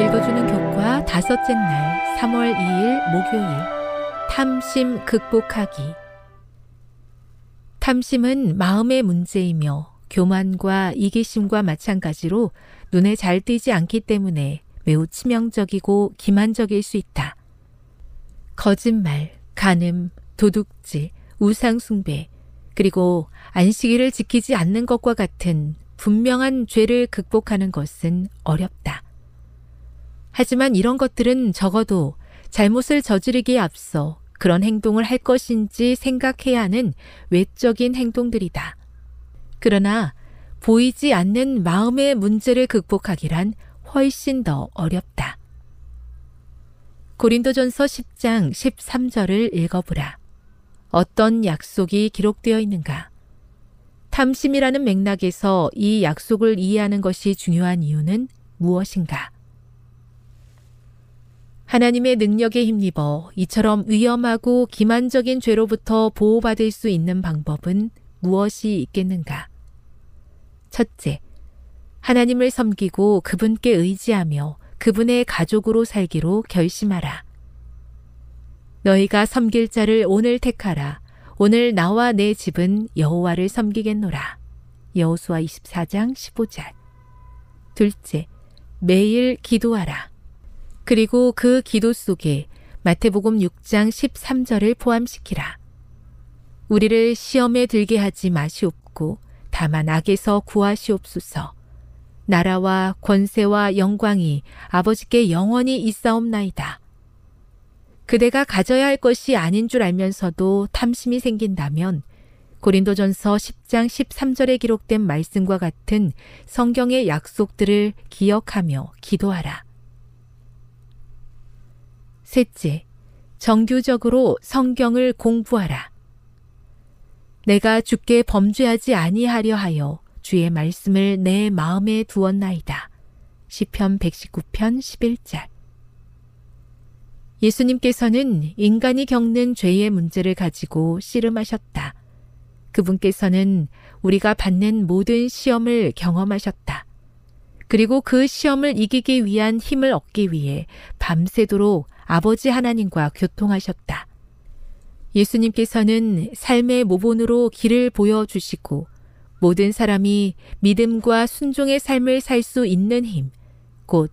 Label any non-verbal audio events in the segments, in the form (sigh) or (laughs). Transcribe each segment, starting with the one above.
읽어주는 교과 다섯째 날 3월 2일 목요일 탐심 극복하기 탐심은 마음의 문제이며 교만과 이기심과 마찬가지로 눈에 잘 띄지 않기 때문에 매우 치명적이고 기만적일 수 있다. 거짓말, 간음, 도둑질, 우상숭배, 그리고 안식일을 지키지 않는 것과 같은 분명한 죄를 극복하는 것은 어렵다. 하지만 이런 것들은 적어도 잘못을 저지르기에 앞서 그런 행동을 할 것인지 생각해야 하는 외적인 행동들이다. 그러나 보이지 않는 마음의 문제를 극복하기란 훨씬 더 어렵다. 고린도전서 10장 13절을 읽어보라. 어떤 약속이 기록되어 있는가? 탐심이라는 맥락에서 이 약속을 이해하는 것이 중요한 이유는 무엇인가? 하나님의 능력에 힘입어 이처럼 위험하고 기만적인 죄로부터 보호받을 수 있는 방법은 무엇이 있겠는가? 첫째, 하나님을 섬기고 그분께 의지하며 그분의 가족으로 살기로 결심하라. 너희가 섬길 자를 오늘 택하라. 오늘 나와 내 집은 여호와를 섬기겠노라. 여호수아 24장 15절. 둘째, 매일 기도하라. 그리고 그 기도 속에 마태복음 6장 13절을 포함시키라. 우리를 시험에 들게 하지 마시옵고 다만 악에서 구하시옵소서. 나라와 권세와 영광이 아버지께 영원히 있사옵나이다. 그대가 가져야 할 것이 아닌 줄 알면서도 탐심이 생긴다면 고린도전서 10장 13절에 기록된 말씀과 같은 성경의 약속들을 기억하며 기도하라. 셋째, 정규적으로 성경을 공부하라. 내가 주께 범죄하지 아니하려 하여 주의 말씀을 내 마음에 두었나이다. 시편 119편 11절. 예수님께서는 인간이 겪는 죄의 문제를 가지고 씨름하셨다. 그분께서는 우리가 받는 모든 시험을 경험하셨다. 그리고 그 시험을 이기기 위한 힘을 얻기 위해 밤새도록 아버지 하나님과 교통하셨다. 예수님께서는 삶의 모본으로 길을 보여주시고 모든 사람이 믿음과 순종의 삶을 살 수 있는 힘, 곧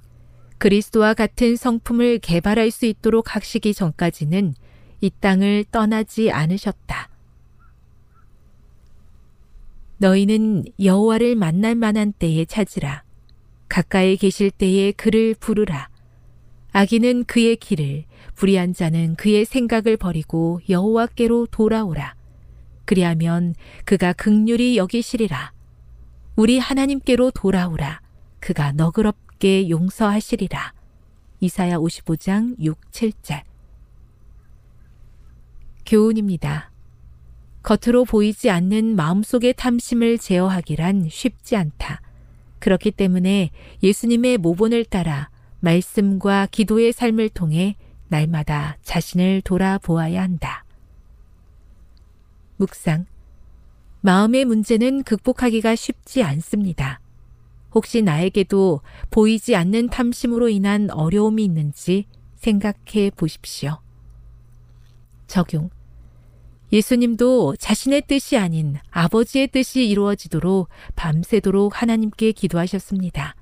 그리스도와 같은 성품을 개발할 수 있도록 하시기 전까지는 이 땅을 떠나지 않으셨다. 너희는 여호와를 만날 만한 때에 찾으라. 가까이 계실 때에 그를 부르라. 악인은 그의 길을, 불의한 자는 그의 생각을 버리고 여호와께로 돌아오라. 그리하면 그가 극률이 여기시리라. 우리 하나님께로 돌아오라. 그가 너그럽게 용서하시리라. 이사야 55장 6, 7절. 교훈입니다. 겉으로 보이지 않는 마음속의 탐심을 제어하기란 쉽지 않다. 그렇기 때문에 예수님의 모본을 따라 말씀과 기도의 삶을 통해 날마다 자신을 돌아보아야 한다. 묵상. 마음의 문제는 극복하기가 쉽지 않습니다. 혹시 나에게도 보이지 않는 탐심으로 인한 어려움이 있는지 생각해 보십시오. 적용. 예수님도 자신의 뜻이 아닌 아버지의 뜻이 이루어지도록 밤새도록 하나님께 기도하셨습니다.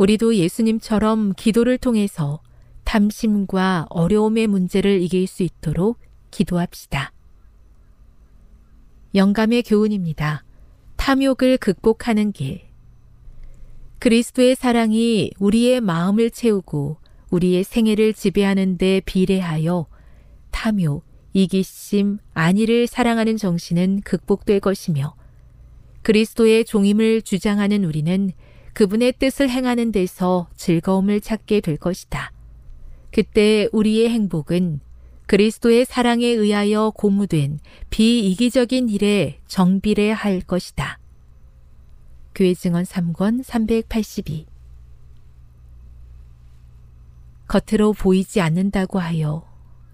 우리도 예수님처럼 기도를 통해서 탐심과 어려움의 문제를 이길 수 있도록 기도합시다. 영감의 교훈입니다. 탐욕을 극복하는 길. 그리스도의 사랑이 우리의 마음을 채우고 우리의 생애를 지배하는 데 비례하여 탐욕, 이기심, 안위를 사랑하는 정신은 극복될 것이며 그리스도의 종임을 주장하는 우리는 그분의 뜻을 행하는 데서 즐거움을 찾게 될 것이다. 그때 우리의 행복은 그리스도의 사랑에 의하여 고무된 비이기적인 일에 정비례할 것이다. 교회 증언 3권 382 겉으로 보이지 않는다고 하여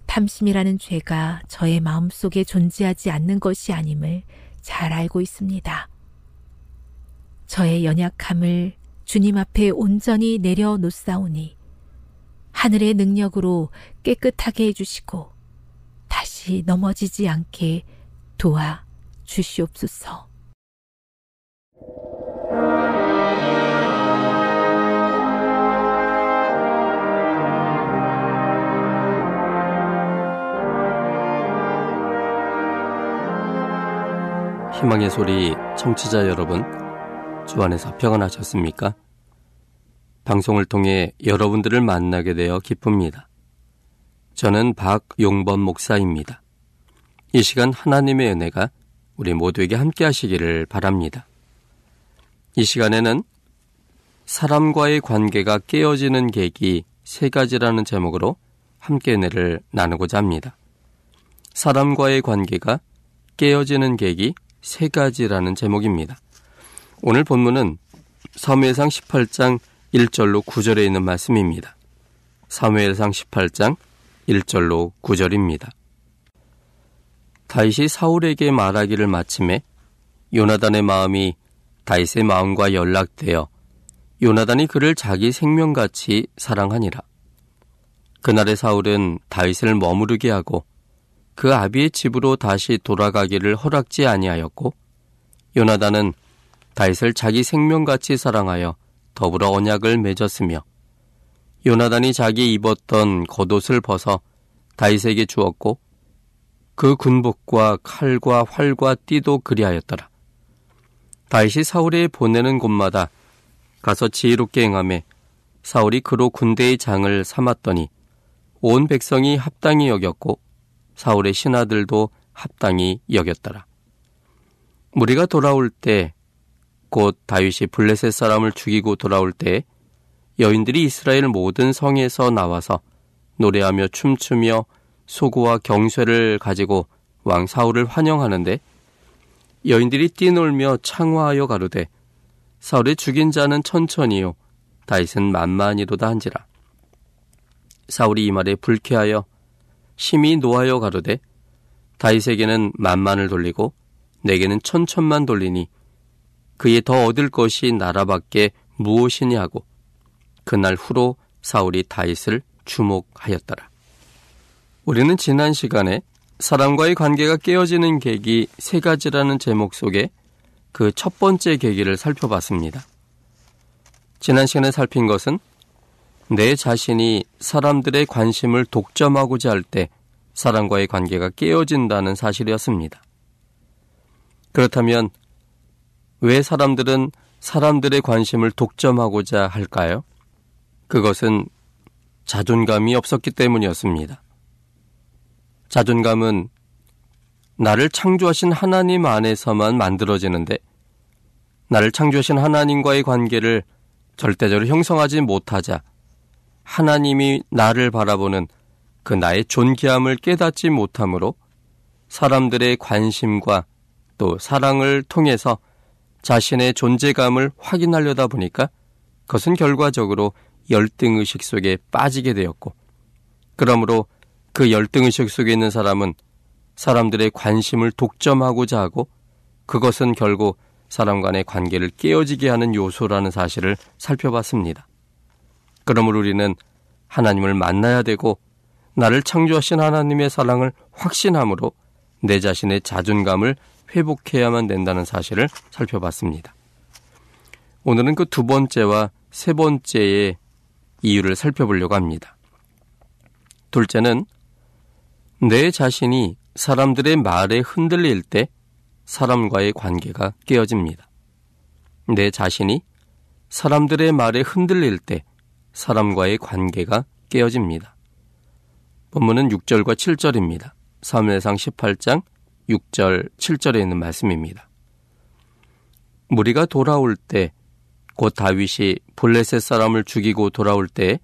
탐심이라는 죄가 저의 마음속에 존재하지 않는 것이 아님을 잘 알고 있습니다. 저의 연약함을 주님 앞에 온전히 내려놓사오니 하늘의 능력으로 깨끗하게 해주시고 다시 넘어지지 않게 도와 주시옵소서. 희망의 소리 청취자 여러분, 주 안에서 평안하셨습니까? 방송을 통해 여러분들을 만나게 되어 기쁩니다. 저는 박용범 목사입니다. 이 시간 하나님의 은혜가 우리 모두에게 함께 하시기를 바랍니다. 이 시간에는 사람과의 관계가 깨어지는 계기 세 가지라는 제목으로 함께 은혜를 나누고자 합니다. 사람과의 관계가 깨어지는 계기 세 가지라는 제목입니다. 오늘 본문은 사무엘상 18장 1절로 9절에 있는 말씀입니다. 사무엘상 18장 1절로 9절입니다. 다윗이 사울에게 말하기를 마침에 요나단의 마음이 다윗의 마음과 연락되어 요나단이 그를 자기 생명같이 사랑하니라. 그날의 사울은 다윗을 머무르게 하고 그 아비의 집으로 다시 돌아가기를 허락지 아니하였고 요나단은 다윗을 자기 생명같이 사랑하여 더불어 언약을 맺었으며 요나단이 자기 입었던 겉옷을 벗어 다윗에게 주었고 그 군복과 칼과 활과 띠도 그리하였더라. 다윗이 사울에 보내는 곳마다 가서 지혜롭게 행함에 사울이 그로 군대의 장을 삼았더니 온 백성이 합당히 여겼고 사울의 신하들도 합당히 여겼더라. 무리가 돌아올 때 곧 다윗이 블레셋 사람을 죽이고 돌아올 때 여인들이 이스라엘 모든 성에서 나와서 노래하며 춤추며 소고와 경쇠를 가지고 왕 사울을 환영하는데 여인들이 뛰놀며 창화하여 가로되 사울의 죽인 자는 천천히요 다윗은 만만히로다 한지라. 사울이 이 말에 불쾌하여 심히 노하여 가로되 다윗에게는 만만을 돌리고 내게는 천천만 돌리니 그의 더 얻을 것이 나라밖에 무엇이냐 하고 그날 후로 사울이 다윗을 주목하였더라. 우리는 지난 시간에 사람과의 관계가 깨어지는 계기 세 가지라는 제목 속에 그 첫 번째 계기를 살펴봤습니다. 지난 시간에 살핀 것은 내 자신이 사람들의 관심을 독점하고자 할 때 사람과의 관계가 깨어진다는 사실이었습니다. 그렇다면 왜 사람들은 사람들의 관심을 독점하고자 할까요? 그것은 자존감이 없었기 때문이었습니다. 자존감은 나를 창조하신 하나님 안에서만 만들어지는데 나를 창조하신 하나님과의 관계를 절대적으로 형성하지 못하자 하나님이 나를 바라보는 그 나의 존귀함을 깨닫지 못하므로 사람들의 관심과 또 사랑을 통해서 자신의 존재감을 확인하려다 보니까 그것은 결과적으로 열등의식 속에 빠지게 되었고, 그러므로 그 열등의식 속에 있는 사람은 사람들의 관심을 독점하고자 하고, 그것은 결국 사람 간의 관계를 깨어지게 하는 요소라는 사실을 살펴봤습니다. 그러므로 우리는 하나님을 만나야 되고, 나를 창조하신 하나님의 사랑을 확신함으로 내 자신의 자존감을 회복해야만 된다는 사실을 살펴봤습니다. 오늘은 그 두 번째와 세 번째의 이유를 살펴보려고 합니다. 둘째는 내 자신이 사람들의 말에 흔들릴 때 사람과의 관계가 깨어집니다. 내 자신이 사람들의 말에 흔들릴 때 사람과의 관계가 깨어집니다. 본문은 6절과 7절입니다. 사무엘상 18장 6절, 7절에 있는 말씀입니다. 무리가 돌아올 때 곧 다윗이 블레셋 사람을 죽이고 돌아올 때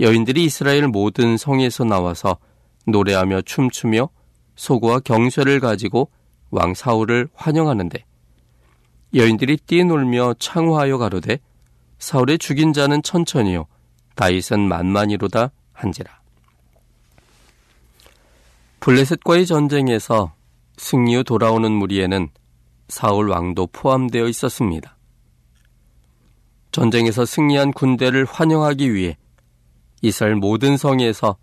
여인들이 이스라엘 모든 성에서 나와서 노래하며 춤추며 소고와 경쇠를 가지고 왕 사울을 환영하는데 여인들이 뛰놀며 창화하여 가로되 사울의 죽인 자는 천천히요 다윗은 만만히로다 한지라 블레셋과의 전쟁에서 승리 후 돌아오는 무리에는 사울 왕도 포함되어 있었습니다. 전쟁에서 승리한 군대를 환영하기 위해 이스라엘 모든 성에서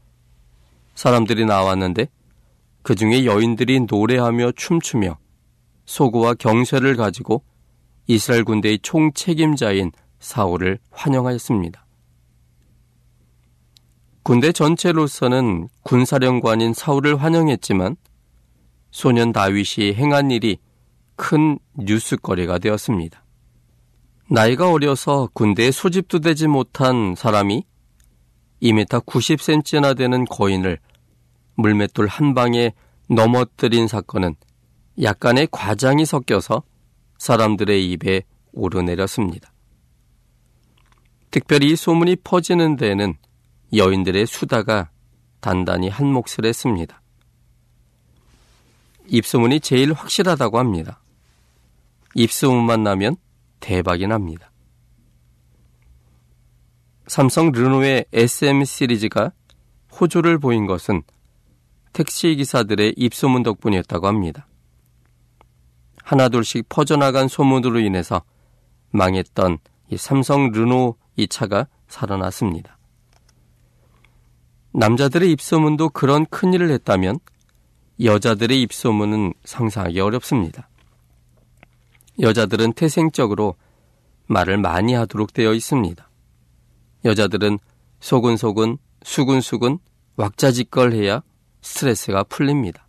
사람들이 나왔는데 그 중에 여인들이 노래하며 춤추며 소고와 경쇠를 가지고 이스라엘 군대의 총 책임자인 사울을 환영하였습니다. 군대 전체로서는 군사령관인 사울을 환영했지만 소년 다윗이 행한 일이 큰 뉴스거리가 되었습니다. 나이가 어려서 군대에 소집도 되지 못한 사람이 2m 90cm나 되는 거인을 물맷돌 한 방에 넘어뜨린 사건은 약간의 과장이 섞여서 사람들의 입에 오르내렸습니다. 특별히 이 소문이 퍼지는 데에는 여인들의 수다가 단단히 한 몫을 했습니다. 입소문이 제일 확실하다고 합니다. 입소문만 나면 대박이 납니다. 삼성 르노의 SM 시리즈가 호조를 보인 것은 택시 기사들의 입소문 덕분이었다고 합니다. 하나둘씩 퍼져나간 소문으로 인해서 망했던 이 삼성 르노 이 차가 살아났습니다. 남자들의 입소문도 그런 큰일을 했다면 여자들의 입소문은 상상하기 어렵습니다. 여자들은 태생적으로 말을 많이 하도록 되어 있습니다. 여자들은 소근소근, 수근수근, 왁자지껄해야 스트레스가 풀립니다.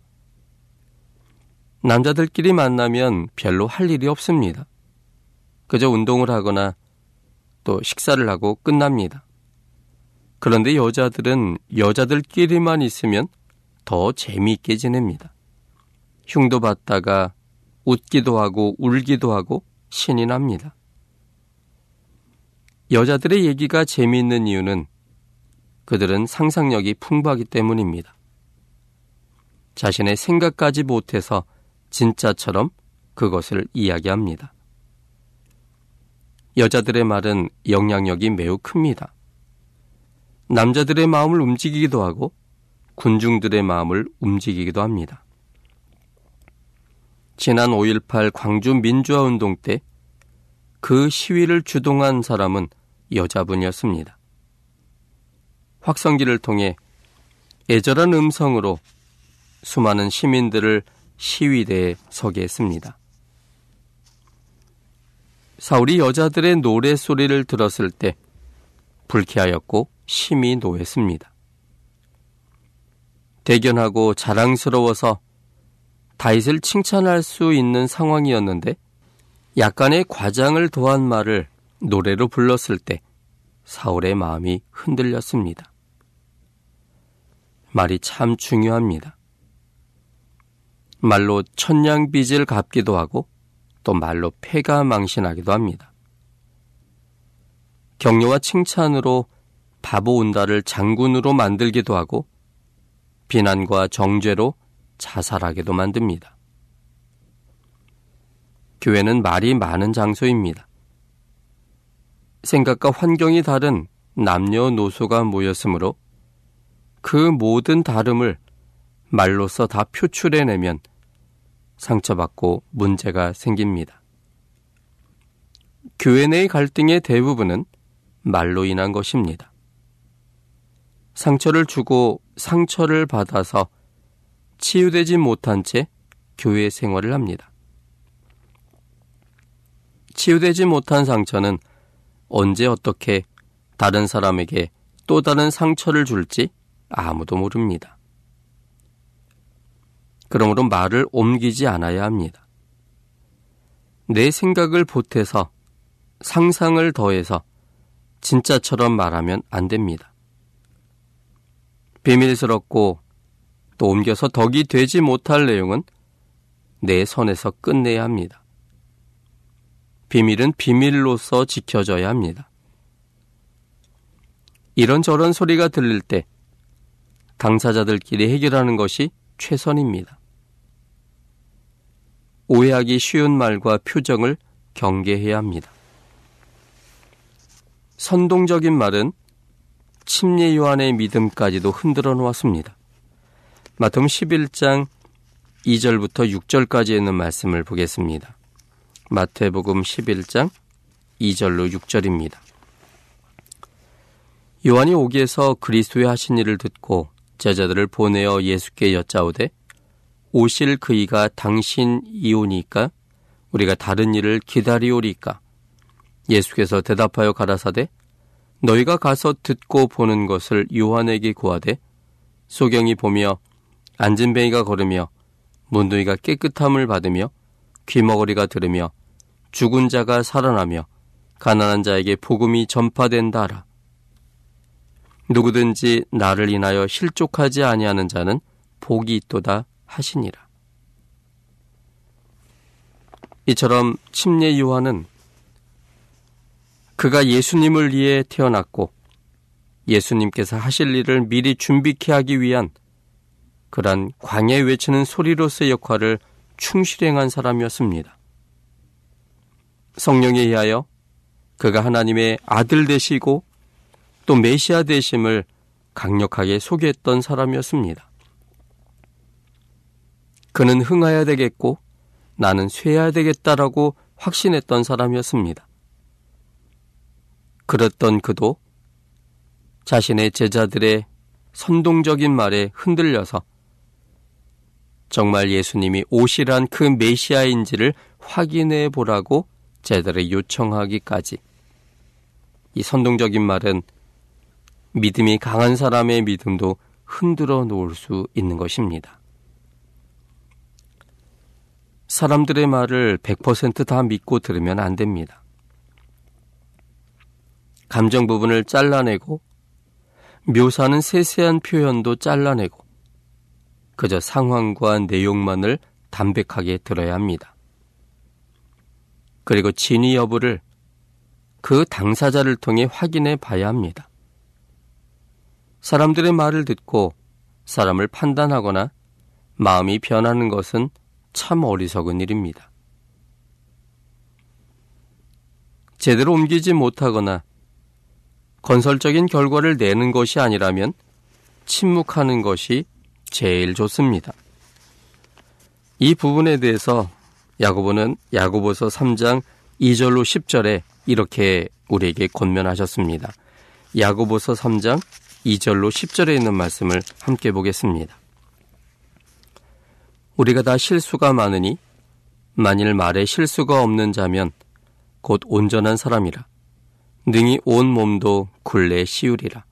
남자들끼리 만나면 별로 할 일이 없습니다. 그저 운동을 하거나 또 식사를 하고 끝납니다. 그런데 여자들은 여자들끼리만 있으면 더 재미있게 지냅니다. 흉도 받다가 웃기도 하고 울기도 하고 신이 납니다. 여자들의 얘기가 재미있는 이유는 그들은 상상력이 풍부하기 때문입니다. 자신의 생각까지 못해서 진짜처럼 그것을 이야기합니다. 여자들의 말은 영향력이 매우 큽니다. 남자들의 마음을 움직이기도 하고 군중들의 마음을 움직이기도 합니다. 지난 5.18 광주 민주화 운동 때 그 시위를 주동한 사람은 여자분이었습니다. 확성기를 통해 애절한 음성으로 수많은 시민들을 시위대에 서게 했습니다. 사울이 여자들의 노래 소리를 들었을 때 불쾌하였고 심히 노했습니다. 대견하고 자랑스러워서 다윗을 칭찬할 수 있는 상황이었는데 약간의 과장을 도한 말을 노래로 불렀을 때 사울의 마음이 흔들렸습니다. 말이 참 중요합니다. 말로 천냥빚을 갚기도 하고 또 말로 패가 망신하기도 합니다. 격려와 칭찬으로 바보 온다를 장군으로 만들기도 하고 비난과 정죄로 자살하게도 만듭니다. 교회는 말이 많은 장소입니다. 생각과 환경이 다른 남녀노소가 모였으므로 그 모든 다름을 말로써 다 표출해내면 상처받고 문제가 생깁니다. 교회 내의 갈등의 대부분은 말로 인한 것입니다. 상처를 주고 상처를 받아서 치유되지 못한 채 교회 생활을 합니다. 치유되지 못한 상처는 언제 어떻게 다른 사람에게 또 다른 상처를 줄지 아무도 모릅니다. 그러므로 말을 옮기지 않아야 합니다. 내 생각을 보태서 상상을 더해서 진짜처럼 말하면 안 됩니다. 비밀스럽고 또 옮겨서 덕이 되지 못할 내용은 내 선에서 끝내야 합니다. 비밀은 비밀로서 지켜져야 합니다. 이런저런 소리가 들릴 때 당사자들끼리 해결하는 것이 최선입니다. 오해하기 쉬운 말과 표정을 경계해야 합니다. 선동적인 말은 침례 요한의 믿음까지도 흔들어 놓았습니다. 마태음 11장 2절부터 6절까지 있는 말씀을 보겠습니다. 마태복음 11장 2절로 6절입니다. 요한이 오기에서 그리스도의 하신 일을 듣고 제자들을 보내어 예수께 여짜오되 오실 그이가 당신이오니까 우리가 다른 일을 기다리오리까 예수께서 대답하여 가라사대 너희가 가서 듣고 보는 것을 요한에게 구하되 소경이 보며 앉은 뱅이가 걸으며 문둥이가 깨끗함을 받으며 귀머거리가 들으며 죽은 자가 살아나며 가난한 자에게 복음이 전파된다 하라. 누구든지 나를 인하여 실족하지 아니하는 자는 복이 있도다 하시니라. 이처럼 침례 요한은 그가 예수님을 위해 태어났고 예수님께서 하실 일을 미리 준비케 하기 위한 그런 광야에 외치는 소리로서의 역할을 충실히 행한 사람이었습니다. 성령에 의하여 그가 하나님의 아들 되시고 또 메시아 되심을 강력하게 소개했던 사람이었습니다. 그는 흥하여야 되겠고 나는 쇠해야 되겠다라고 확신했던 사람이었습니다. 그랬던 그도 자신의 제자들의 선동적인 말에 흔들려서 정말 예수님이 오시란 그 메시아인지를 확인해 보라고 제자들의 요청하기까지 이 선동적인 말은 믿음이 강한 사람의 믿음도 흔들어 놓을 수 있는 것입니다. 사람들의 말을 100%다 믿고 들으면 안 됩니다. 감정 부분을 잘라내고 묘사하는 세세한 표현도 잘라내고 그저 상황과 내용만을 담백하게 들어야 합니다. 그리고 진위 여부를 그 당사자를 통해 확인해 봐야 합니다. 사람들의 말을 듣고 사람을 판단하거나 마음이 변하는 것은 참 어리석은 일입니다. 제대로 옮기지 못하거나 건설적인 결과를 내는 것이 아니라면 침묵하는 것이 제일 좋습니다. 이 부분에 대해서 야고보는 야고보서 3장 2절로 10절에 이렇게 우리에게 권면하셨습니다. 야고보서 3장 2절로 10절에 있는 말씀을 함께 보겠습니다. 우리가 다 실수가 많으니 만일 말에 실수가 없는 자면 곧 온전한 사람이라 능히 온 몸도 굴레 씌우리라.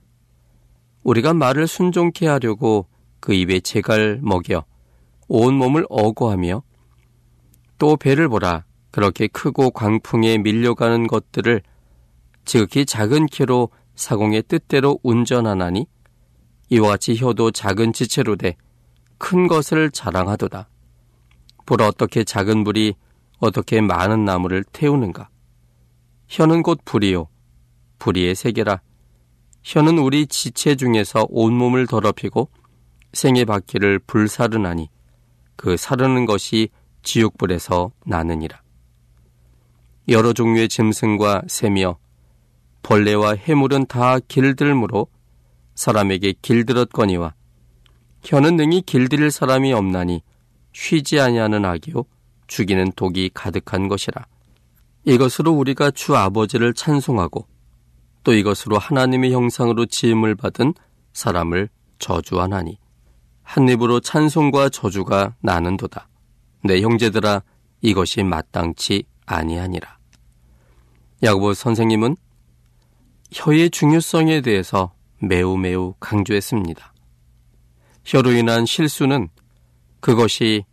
우리가 말을 순종케 하려고 그 입에 재갈 먹여 온 몸을 어고하며 또 배를 보라 그렇게 크고 광풍에 밀려가는 것들을 지극히 작은 키로 사공의 뜻대로 운전하나니 이와 같이 혀도 작은 지체로 돼큰 것을 자랑하도다. 보라 어떻게 작은 불이 어떻게 많은 나무를 태우는가. 혀는 곧 불이요. 불이의 세계라. 혀는 우리 지체 중에서 온몸을 더럽히고 생의 바퀴를 불사르나니 그 사르는 것이 지옥불에서 나느니라. 여러 종류의 짐승과 새며 벌레와 해물은 다 길들므로 사람에게 길들었거니와 혀는 능히 길들일 사람이 없나니 쉬지 아니하는 악이요 죽이는 독이 가득한 것이라. 이것으로 우리가 주 아버지를 찬송하고 또 이것으로 하나님의 형상으로 지음을 받은 사람을 저주하나니 한 입으로 찬송과 저주가 나는도다. 내 형제들아 이것이 마땅치 아니하니라. 야고보 선생님은 혀의 중요성에 대해서 매우 매우 강조했습니다. 혀로 인한 실수는 그것이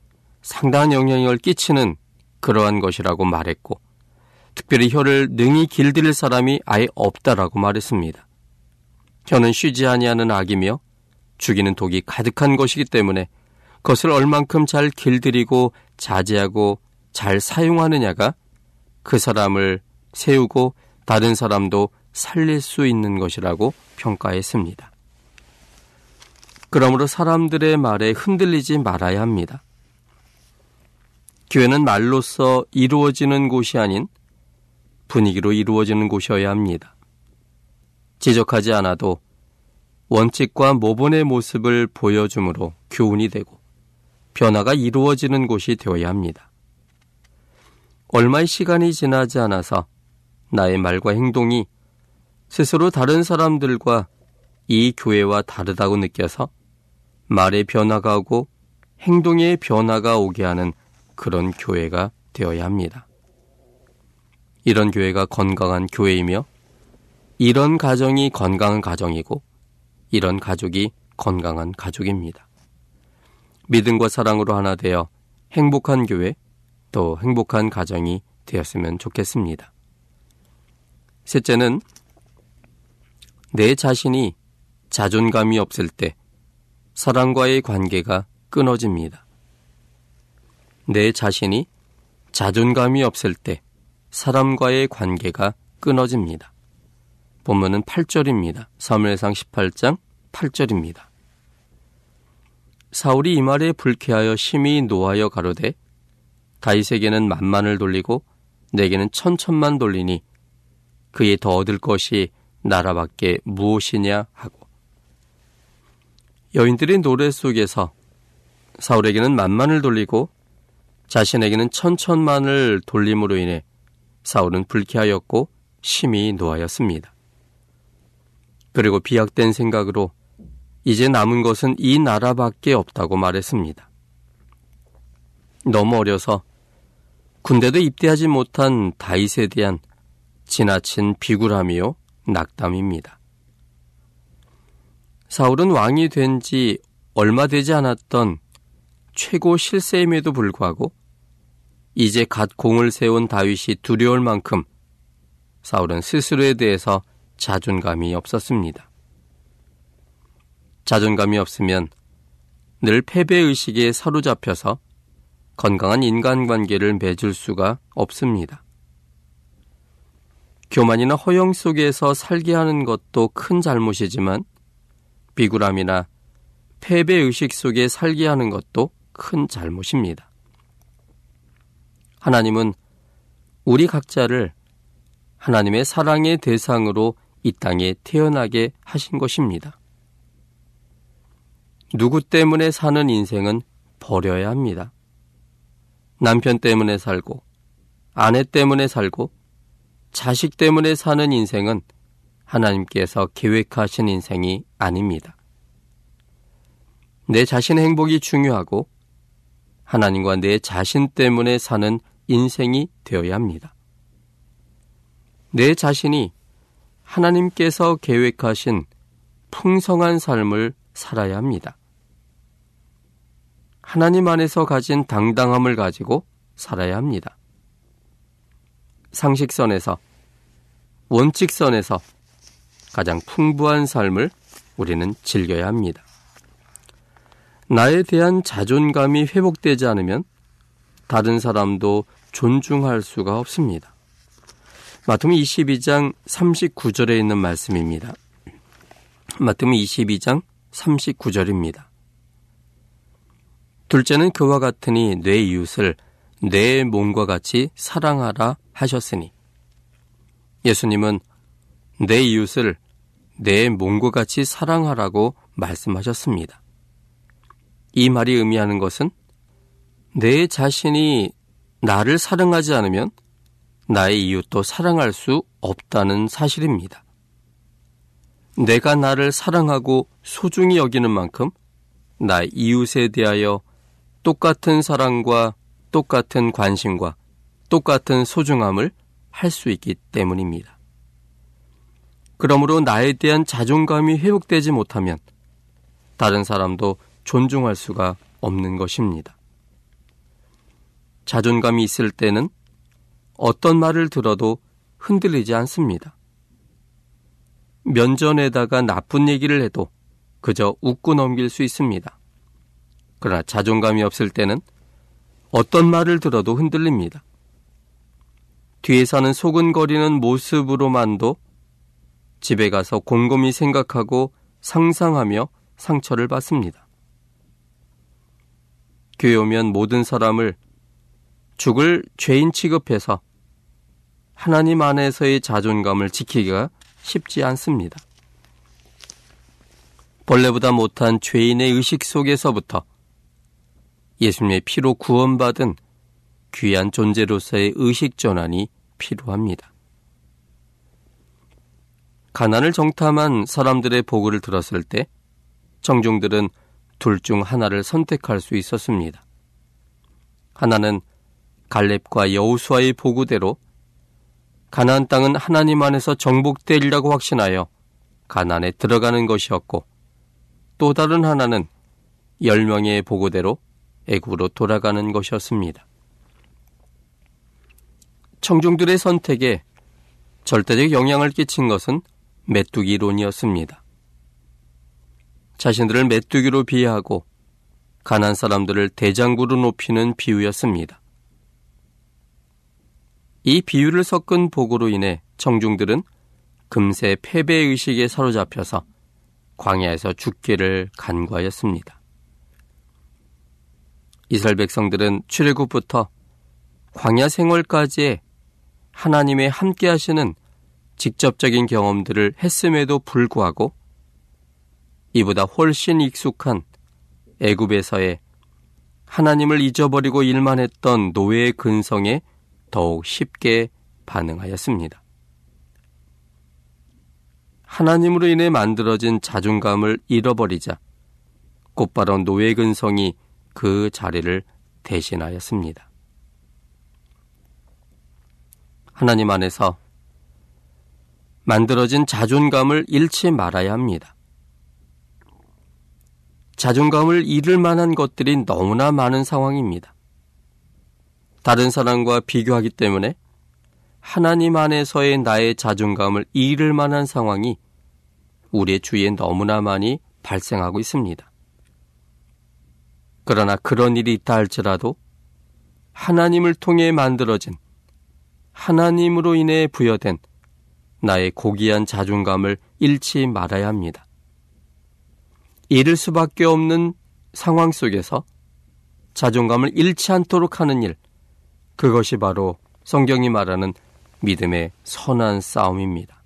상당한 영향을 끼치는 그러한 것이라고 말했고, 특별히 혀를 능히 길들일 사람이 아예 없다라고 말했습니다. 혀는 쉬지 아니하는 악이며 죽이는 독이 가득한 것이기 때문에 그것을 얼만큼 잘 길들이고 자제하고 잘 사용하느냐가 그 사람을 세우고 다른 사람도 살릴 수 있는 것이라고 평가했습니다. 그러므로 사람들의 말에 흔들리지 말아야 합니다. 교회는 말로써 이루어지는 곳이 아닌 분위기로 이루어지는 곳이어야 합니다. 지적하지 않아도 원칙과 모본의 모습을 보여줌으로 교훈이 되고 변화가 이루어지는 곳이 되어야 합니다. 얼마의 시간이 지나지 않아서 나의 말과 행동이 스스로 다른 사람들과 이 교회와 다르다고 느껴서 말의 변화가 오고 행동의 변화가 오게 하는 그런 교회가 되어야 합니다. 이런 교회가 건강한 교회이며 이런 가정이 건강한 가정이고 이런 가족이 건강한 가족입니다. 믿음과 사랑으로 하나 되어 행복한 교회 또 행복한 가정이 되었으면 좋겠습니다. 셋째는 내 자신이 자존감이 없을 때 사람과의 관계가 끊어집니다. 내 자신이 자존감이 없을 때 사람과의 관계가 끊어집니다. 본문은 8절입니다. 사무엘상 18장 8절입니다. 사울이 이 말에 불쾌하여 심히 노하여 가로되 다윗에게는 만만을 돌리고 내게는 천천만 돌리니 그에 더 얻을 것이 나라밖에 무엇이냐 하고 여인들의 노래 속에서 사울에게는 만만을 돌리고 자신에게는 천천만을 돌림으로 인해 사울은 불쾌하였고 심히 노하였습니다. 그리고 비약된 생각으로 이제 남은 것은 이 나라밖에 없다고 말했습니다. 너무 어려서 군대도 입대하지 못한 다윗에 대한 지나친 비굴함이요 낙담입니다. 사울은 왕이 된 지 얼마 되지 않았던 최고 실세임에도 불구하고 이제 갓 공을 세운 다윗이 두려울 만큼 사울은 스스로에 대해서 자존감이 없었습니다. 자존감이 없으면 늘 패배의식에 사로잡혀서 건강한 인간관계를 맺을 수가 없습니다. 교만이나 허영 속에서 살게 하는 것도 큰 잘못이지만 비굴함이나 패배의식 속에 살게 하는 것도 큰 잘못입니다. 하나님은 우리 각자를 하나님의 사랑의 대상으로 이 땅에 태어나게 하신 것입니다. 누구 때문에 사는 인생은 버려야 합니다. 남편 때문에 살고, 아내 때문에 살고, 자식 때문에 사는 인생은 하나님께서 계획하신 인생이 아닙니다. 내 자신의 행복이 중요하고 하나님과 내 자신 때문에 사는 인생이 되어야 합니다. 내 자신이 하나님께서 계획하신 풍성한 삶을 살아야 합니다. 하나님 안에서 가진 당당함을 가지고 살아야 합니다. 상식선에서, 원칙선에서 가장 풍부한 삶을 우리는 즐겨야 합니다. 나에 대한 자존감이 회복되지 않으면 다른 사람도 존중할 수가 없습니다. 마태음 22장 39절에 있는 말씀입니다. 마태음 22장 39절입니다. 둘째는 그와 같으니 내 이웃을 내 몸과 같이 사랑하라 하셨으니 예수님은 내 이웃을 내 몸과 같이 사랑하라고 말씀하셨습니다. 이 말이 의미하는 것은 내 자신이 나를 사랑하지 않으면 나의 이웃도 사랑할 수 없다는 사실입니다. 내가 나를 사랑하고 소중히 여기는 만큼 나의 이웃에 대하여 똑같은 사랑과 똑같은 관심과 똑같은 소중함을 할 수 있기 때문입니다. 그러므로 나에 대한 자존감이 회복되지 못하면 다른 사람도 존중할 수가 없는 것입니다. 자존감이 있을 때는 어떤 말을 들어도 흔들리지 않습니다. 면전에다가 나쁜 얘기를 해도 그저 웃고 넘길 수 있습니다. 그러나 자존감이 없을 때는 어떤 말을 들어도 흔들립니다. 뒤에서는 소근거리는 모습으로만도 집에 가서 곰곰이 생각하고 상상하며 상처를 받습니다. 교회 오면 모든 사람을 죽을 죄인 취급해서 하나님 안에서의 자존감을 지키기가 쉽지 않습니다. 본래보다 못한 죄인의 의식 속에서부터 예수님의 피로 구원받은 귀한 존재로서의 의식 전환이 필요합니다. 가난을 정탐한 사람들의 보고를 들었을 때 청중들은 둘 중 하나를 선택할 수 있었습니다. 하나는 갈렙과 여우수아의 보고대로 가나안 땅은 하나님 안에서 정복되리라고 확신하여 가난에 들어가는 것이었고 또 다른 하나는 열 명의 보고대로 애국으로 돌아가는 것이었습니다. 청중들의 선택에 절대적 영향을 끼친 것은 메뚜기 론이었습니다. 자신들을 메뚜기로 비하하고 가난 사람들을 대장구로 높이는 비유였습니다. 이 비유를 섞은 보고로 인해 청중들은 금세 패배의식에 사로잡혀서 광야에서 죽기를 간과하였습니다. 이스라엘 백성들은 출애굽부터 광야 생활까지의 하나님의 함께 하시는 직접적인 경험들을 했음에도 불구하고 이보다 훨씬 익숙한 애굽에서의 하나님을 잊어버리고 일만 했던 노예의 근성에 더욱 쉽게 반응하였습니다. 하나님으로 인해 만들어진 자존감을 잃어버리자 곧바로 노예 근성이 그 자리를 대신하였습니다. 하나님 안에서 만들어진 자존감을 잃지 말아야 합니다. 자존감을 잃을 만한 것들이 너무나 많은 상황입니다. 다른 사람과 비교하기 때문에 하나님 안에서의 나의 자존감을 잃을 만한 상황이 우리의 주위에 너무나 많이 발생하고 있습니다. 그러나 그런 일이 있다 할지라도 하나님을 통해 만들어진 하나님으로 인해 부여된 나의 고귀한 자존감을 잃지 말아야 합니다. 잃을 수밖에 없는 상황 속에서 자존감을 잃지 않도록 하는 일, 그것이 바로 성경이 말하는 믿음의 선한 싸움입니다.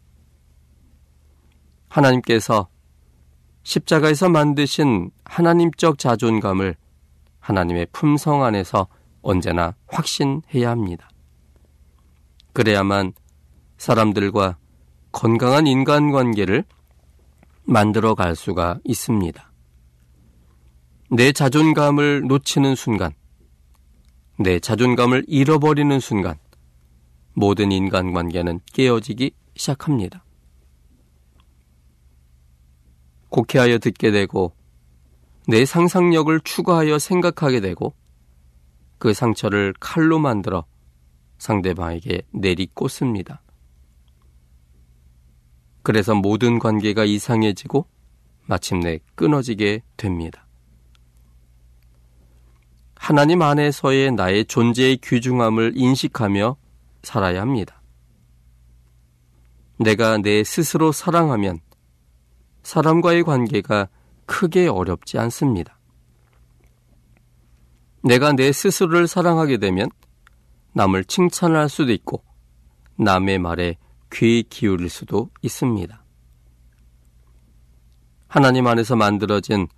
하나님께서 십자가에서 만드신 하나님적 자존감을 하나님의 품성 안에서 언제나 확신해야 합니다. 그래야만 사람들과 건강한 인간관계를 만들어 갈 수가 있습니다. 내 자존감을 놓치는 순간, 내 자존감을 잃어버리는 순간, 모든 인간관계는 깨어지기 시작합니다. 곡해하여 듣게 되고 내 상상력을 추가하여 생각하게 되고 그 상처를 칼로 만들어 상대방에게 내리꽂습니다. 그래서 모든 관계가 이상해지고 마침내 끊어지게 됩니다. 하나님 안에서의 나의 존재의 귀중함을 인식하며 살아야 합니다. 내가 내 스스로 사랑하면 사람과의 관계가 크게 어렵지 않습니다. 내가 내 스스로를 사랑하게 되면 남을 칭찬할 수도 있고 남의 말에 귀 기울일 수도 있습니다. 하나님 안에서 만들어진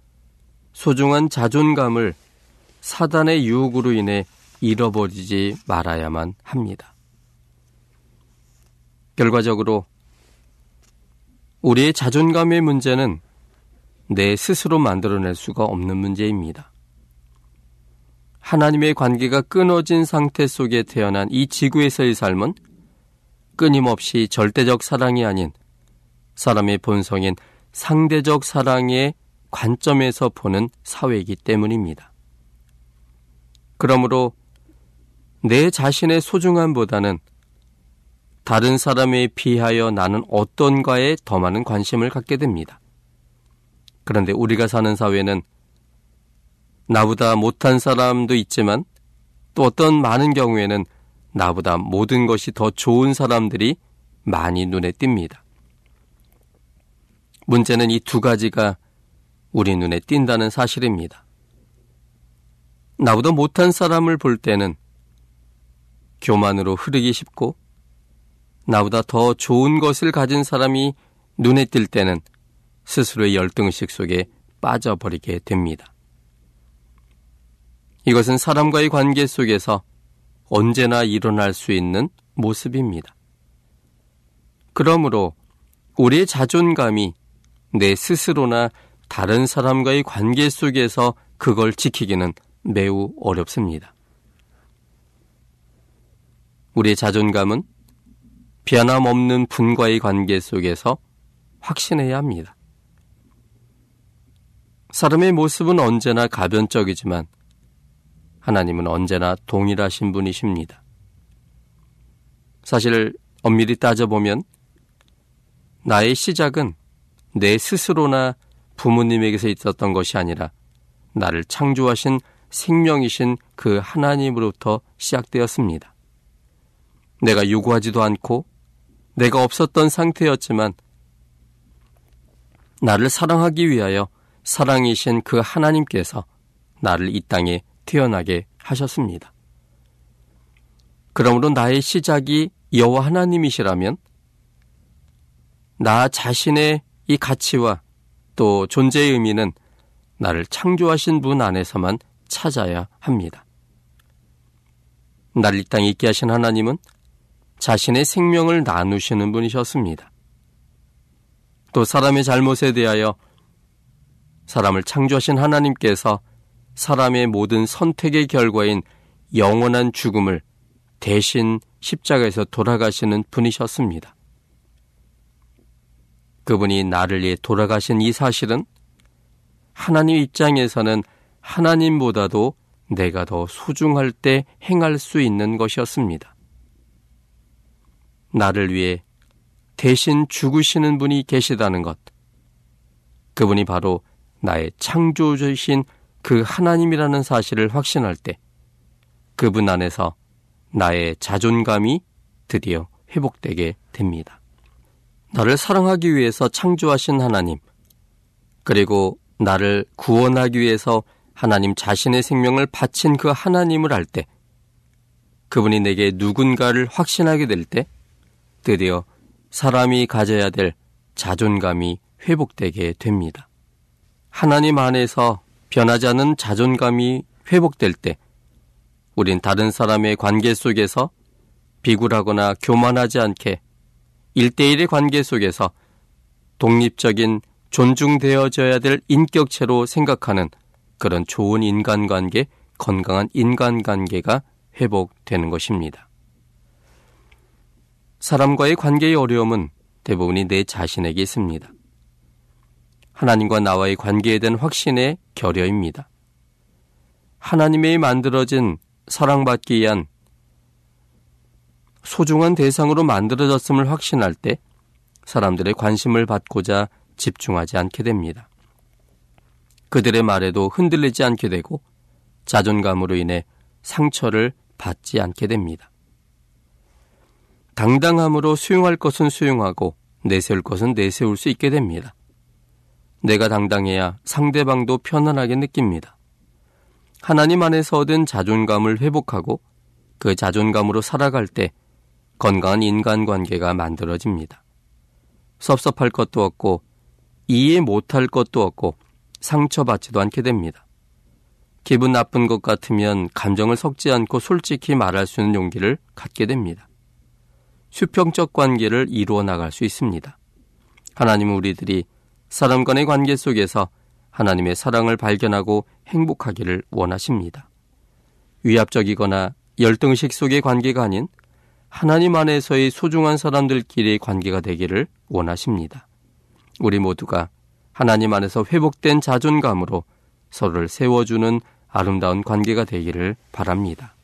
소중한 자존감을 사단의 유혹으로 인해 잃어버리지 말아야만 합니다. 결과적으로 우리의 자존감의 문제는 내 스스로 만들어낼 수가 없는 문제입니다. 하나님의 관계가 끊어진 상태 속에 태어난 이 지구에서의 삶은 끊임없이 절대적 사랑이 아닌 사람의 본성인 상대적 사랑의 관점에서 보는 사회이기 때문입니다. 그러므로 내 자신의 소중함보다는 다른 사람에 비하여 나는 어떤가에 더 많은 관심을 갖게 됩니다. 그런데 우리가 사는 사회는 나보다 못한 사람도 있지만 또 어떤 많은 경우에는 나보다 모든 것이 더 좋은 사람들이 많이 눈에 띕니다. 문제는 이 두 가지가 우리 눈에 띈다는 사실입니다. 나보다 못한 사람을 볼 때는 교만으로 흐르기 쉽고 나보다 더 좋은 것을 가진 사람이 눈에 띌 때는 스스로의 열등의식 속에 빠져버리게 됩니다. 이것은 사람과의 관계 속에서 언제나 일어날 수 있는 모습입니다. 그러므로 우리의 자존감이 내 스스로나 다른 사람과의 관계 속에서 그걸 지키기는 매우 어렵습니다. 우리의 자존감은 변함없는 분과의 관계 속에서 확신해야 합니다. 사람의 모습은 언제나 가변적이지만 하나님은 언제나 동일하신 분이십니다. 사실 엄밀히 따져보면 나의 시작은 내 스스로나 부모님에게서 있었던 것이 아니라 나를 창조하신 생명이신 그 하나님으로부터 시작되었습니다. 내가 요구하지도 않고 내가 없었던 상태였지만 나를 사랑하기 위하여 사랑이신 그 하나님께서 나를 이 땅에 태어나게 하셨습니다. 그러므로 나의 시작이 여호와 하나님이시라면 나 자신의 이 가치와 또 존재의 의미는 나를 창조하신 분 안에서만 찾아야 합니다. 나를 이 땅에 있게 하신 하나님은 자신의 생명을 나누시는 분이셨습니다. 또 사람의 잘못에 대하여 사람을 창조하신 하나님께서 사람의 모든 선택의 결과인 영원한 죽음을 대신 십자가에서 돌아가시는 분이셨습니다. 그분이 나를 위해 돌아가신 이 사실은 하나님 입장에서는 하나님보다도 내가 더 소중할 때 행할 수 있는 것이었습니다. 나를 위해 대신 죽으시는 분이 계시다는 것. 그분이 바로 나의 창조주신 그 하나님이라는 사실을 확신할 때 그분 안에서 나의 자존감이 드디어 회복되게 됩니다. 나를 사랑하기 위해서 창조하신 하나님, 그리고 나를 구원하기 위해서 하나님 자신의 생명을 바친 그 하나님을 알 때, 그분이 내게 누군가를 확신하게 될 때, 드디어 사람이 가져야 될 자존감이 회복되게 됩니다. 하나님 안에서 변하지 않은 자존감이 회복될 때, 우린 다른 사람의 관계 속에서 비굴하거나 교만하지 않게 일대일의 관계 속에서 독립적인 존중되어져야 될 인격체로 생각하는 그런 좋은 인간관계, 건강한 인간관계가 회복되는 것입니다. 사람과의 관계의 어려움은 대부분이 내 자신에게 있습니다. 하나님과 나와의 관계에 대한 확신의 결여입니다. 하나님의 만들어진 사랑받기 위한 소중한 대상으로 만들어졌음을 확신할 때 사람들의 관심을 받고자 집중하지 않게 됩니다. 그들의 말에도 흔들리지 않게 되고 자존감으로 인해 상처를 받지 않게 됩니다. 당당함으로 수용할 것은 수용하고 내세울 것은 내세울 수 있게 됩니다. 내가 당당해야 상대방도 편안하게 느낍니다. 하나님 안에서 얻은 자존감을 회복하고 그 자존감으로 살아갈 때 건강한 인간관계가 만들어집니다. 섭섭할 것도 없고 이해 못할 것도 없고 상처받지도 않게 됩니다. 기분 나쁜 것 같으면 감정을 섞지 않고 솔직히 말할 수 있는 용기를 갖게 됩니다. 수평적 관계를 이루어 나갈 수 있습니다. 하나님은 우리들이 사람 간의 관계 속에서 하나님의 사랑을 발견하고 행복하기를 원하십니다. 위압적이거나 열등식 속의 관계가 아닌 하나님 안에서의 소중한 사람들끼리의 관계가 되기를 원하십니다. 우리 모두가 하나님 안에서 회복된 자존감으로 서로를 세워주는 아름다운 관계가 되기를 바랍니다.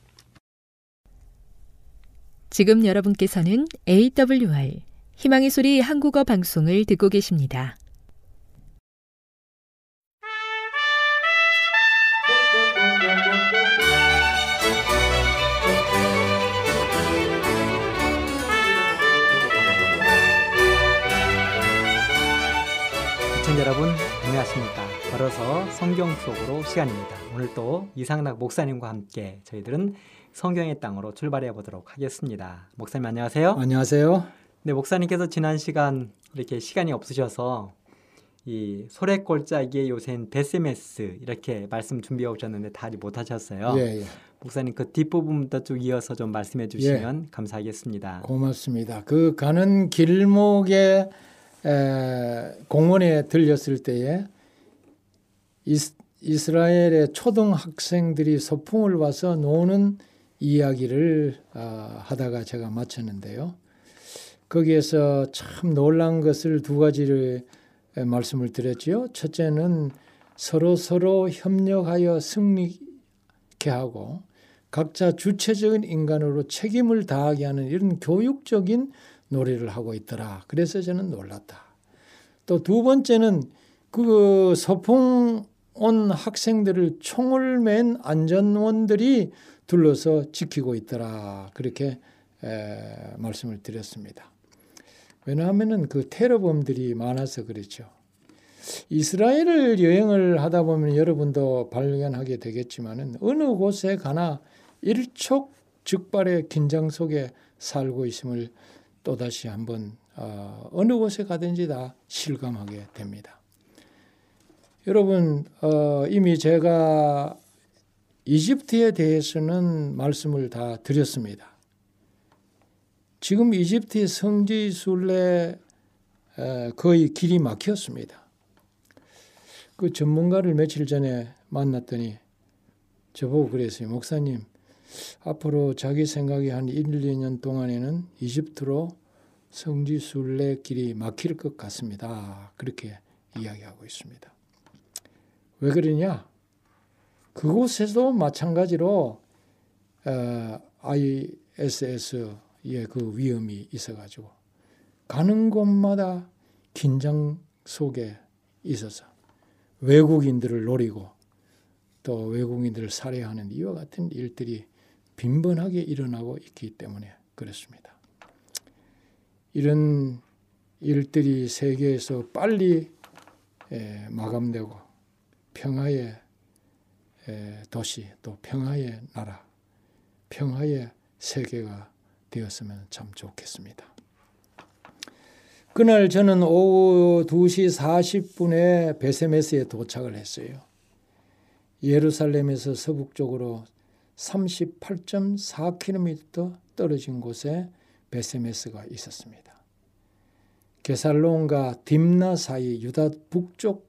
지금 여러분께서는 AWR 희망의 소리 한국어 방송을 듣고 계십니다. 시청자 여러분 안녕하십니까. 걸어서 성경 속으로 시간입니다. 오늘 또 이상락 목사님과 함께 저희들은 성경의 땅으로 출발해 보도록 하겠습니다. 목사님 안녕하세요. 안녕하세요. 네 목사님께서 지난 시간 이렇게 시간이 없으셔서 이 소래골짜기의 요새는 베스메스 이렇게 말씀 준비해 오셨는데 다 하지 못하셨어요. 예, 예. 목사님 그 뒷부분부터 쭉 이어서 좀 말씀해 주시면 감사하겠습니다. 고맙습니다. 그 가는 길목에 에, 공원에 들렸을 때에 이스, 이스라엘의 초등학생들이 소풍을 와서 노는 이야기를 어, 하다가 제가 마쳤는데요. 거기에서 참 놀란 것을 두 가지를 에, 말씀을 드렸지요. 첫째는 서로 서로 협력하여 승리케 하고 각자 주체적인 인간으로 책임을 다하게 하는 이런 교육적인 노래를 하고 있더라. 그래서 저는 놀랐다. 또 두 번째는 그 소풍 온 학생들을 총을 맨 안전원들이 둘러서 지키고 있더라. 그렇게 에, 말씀을 드렸습니다. 왜냐하면은 그 테러범들이 많아서 그렇죠. 이스라엘을 여행을 하다 보면 여러분도 발견하게 되겠지만은 어느 곳에 가나 일촉즉발의 긴장 속에 살고 있음을 또다시 한번 어, 어느 곳에 가든지 다 실감하게 됩니다. 여러분 어, 이미 제가 이집트에 대해서는 말씀을 다 드렸습니다. 지금 이집트의 성지 순례 거의 길이 막혔습니다. 그 전문가를 며칠 전에 만났더니 저보고 그랬어요. 목사님 앞으로 자기 생각에 한 1, 2년 동안에는 이집트로 성지 순례 길이 막힐 것 같습니다. 그렇게 이야기하고 있습니다. 왜 그러냐? 그곳에도 마찬가지로 어, ISS의 그 위험이 있어가지고 가는 곳마다 긴장 속에 있어서 외국인들을 노리고 또 외국인들을 살해하는 이와 같은 일들이 빈번하게 일어나고 있기 때문에 그렇습니다. 이런 일들이 세계에서 빨리 마감되고 평화의 도시 또 평화의 나라, 평화의 세계가 되었으면 참 좋겠습니다. 그날 저는 오후 2시 40분에 베세메스에 도착을 했어요. 예루살렘에서 서북쪽으로 38.4km 떨어진 곳에 베세메스가 있었습니다. 게살론과 딥나 사이 유다 북쪽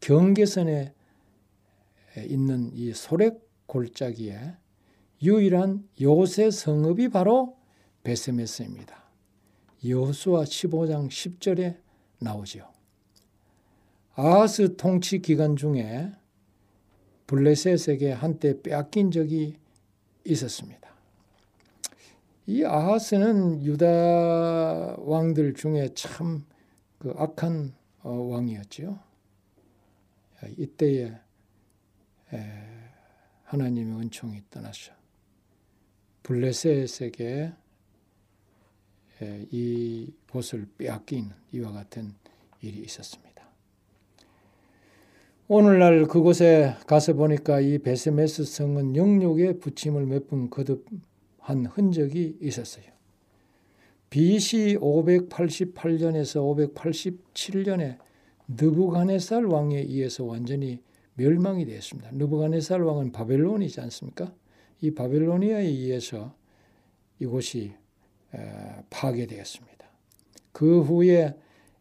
경계선에 있는 이 소렉 골짜기에 유일한 요새 성읍이 바로 베세메스입니다. 여호수아 15장 10절에 나오죠. 아하스 통치 기간 중에 블레셋에게 한때 빼앗긴 적이 있었습니다. 이 아하스는 유다 왕들 중에 참 그 악한 어, 왕이었지요. 이때에 하나님의 은총이 떠나셔 블레셋에게 이 곳을 빼앗긴 이와 같은 일이 있었습니다. 오늘날 그곳에 가서 보니까 이 베세메스 성은 영육의 붙임을 몇 번 거듭한 흔적이 있었어요. BC 588년에서 587년에 느부갓네살 왕에 의해서 완전히 멸망이 되었습니다. 느부갓네살 왕은 바벨론이지 않습니까? 이 바벨로니아에 의해서 이곳이 파괴되었습니다. 그 후에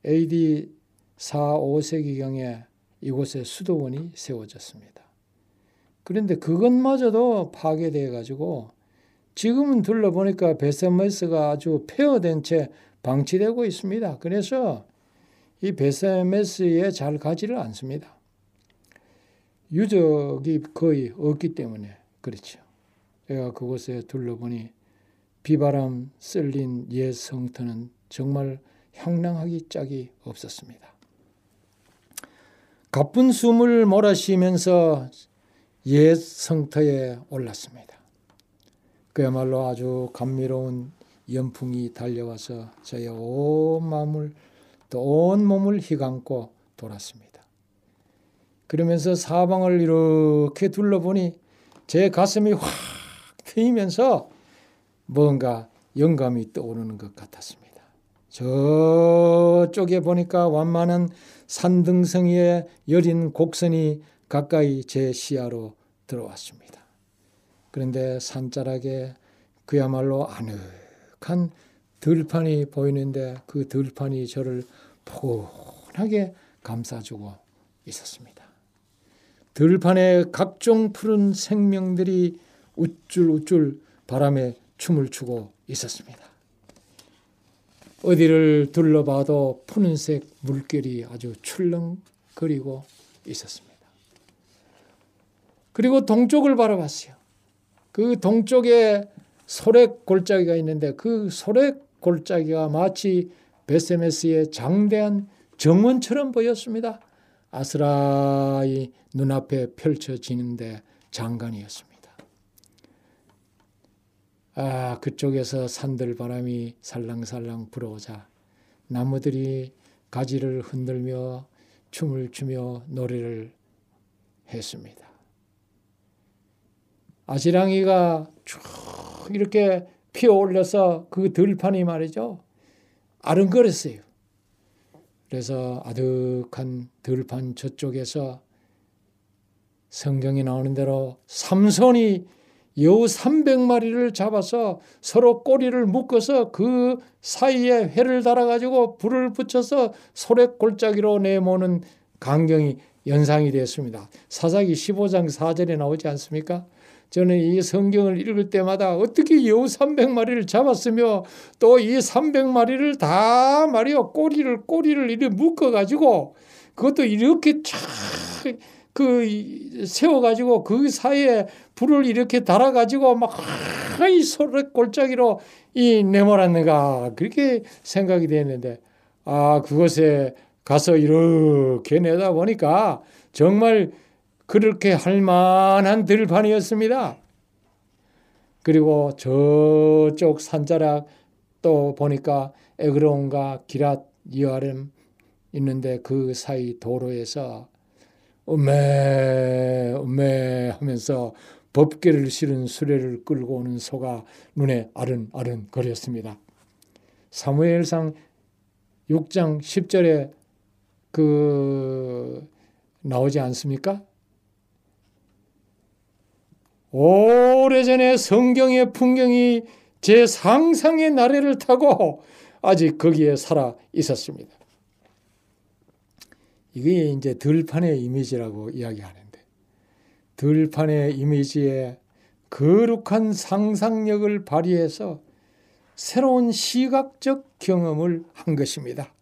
AD 4, 5세기경에 이곳에 수도원이 세워졌습니다. 그런데 그것마저도 파괴되어 가지고 지금은 둘러보니까 베세메스가 아주 폐허된 채 방치되고 있습니다. 그래서 이 베세메스에 잘 가지를 않습니다. 유적이 거의 없기 때문에 그렇죠. 제가 그곳에 둘러보니 비바람 쓸린 옛 성터는 정말 향랑하기 짝이 없었습니다. 가쁜 숨을 몰아쉬면서 옛 성터에 올랐습니다. 그야말로 아주 감미로운 연풍이 달려와서 저의 온 마음을 또 온 몸을 휘감고 돌았습니다. 그러면서 사방을 이렇게 둘러보니 제 가슴이 확 트이면서 뭔가 영감이 떠오르는 것 같았습니다. 저쪽에 보니까 완만한 산등성이의 여린 곡선이 가까이 제 시야로 들어왔습니다. 그런데 산자락에 그야말로 아늑한 들판이 보이는데 그 들판이 저를 포근하게 감싸주고 있었습니다. 들판에 각종 푸른 생명들이 우쭐우쭐 바람에 춤을 추고 있었습니다. 어디를 둘러봐도 푸른색 물결이 아주 출렁거리고 있었습니다. 그리고 동쪽을 바라봤어요. 그 동쪽에 소렉 골짜기가 있는데 그 소렉 골짜기가 마치 베세메스의 장대한 정원처럼 보였습니다. 아스라이 눈앞에 펼쳐지는데 장관이었습니다. 아, 그쪽에서 산들 바람이 살랑살랑 불어오자 나무들이 가지를 흔들며 춤을 추며 노래를 했습니다. 아지랑이가 쭉 이렇게 피어 올려서 그 들판이 말이죠. 아른거렸어요. 그래서 아득한 들판 저쪽에서 성경이 나오는 대로 삼손이 여우 300마리를 잡아서 서로 꼬리를 묶어서 그 사이에 회를 달아가지고 불을 붙여서 소래 골짜기로 내모는 강경이 연상이 되었습니다. 사사기 15장 4절에 나오지 않습니까? 저는 이 성경을 읽을 때마다 어떻게 여우 300마리를 잡았으며 또 이 300마리를 다 말이요 꼬리를 꼬리를 이렇게 묶어 가지고 그것도 이렇게 쫙 그 세워 가지고 그 사이에 불을 이렇게 달아 가지고 막이 소리 골짜기로 이 내몰았는가 그렇게 생각이 됐는데 아 그것에 가서 이렇게 내다 보니까 정말 그렇게 할 만한 들판이었습니다. 그리고 저쪽 산자락 또 보니까 에그론과 기랏 이아름 있는데 그 사이 도로에서 음메 음메 하면서 법계를 실은 수레를 끌고 오는 소가 눈에 아른아른 거렸습니다. 사무엘상 6장 10절에 그 나오지 않습니까? 오래전에 성경의 풍경이 제 상상의 나래를 타고 아직 거기에 살아 있었습니다. 이게 이제 들판의 이미지라고 이야기하는데 들판의 이미지에 거룩한 상상력을 발휘해서 새로운 시각적 경험을 한 것입니다.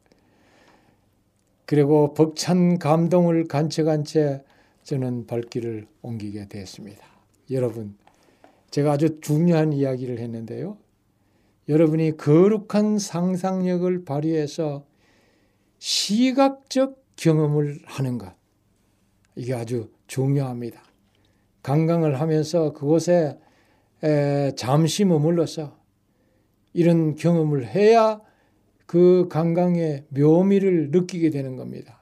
그리고 벅찬 감동을 간척한 채 저는 발길을 옮기게 되었습니다. 여러분, 제가 아주 중요한 이야기를 했는데요. 여러분이 거룩한 상상력을 발휘해서 시각적 경험을 하는 것. 이게 아주 중요합니다. 관광을 하면서 그곳에 잠시 머물러서 이런 경험을 해야 그 관광의 묘미를 느끼게 되는 겁니다.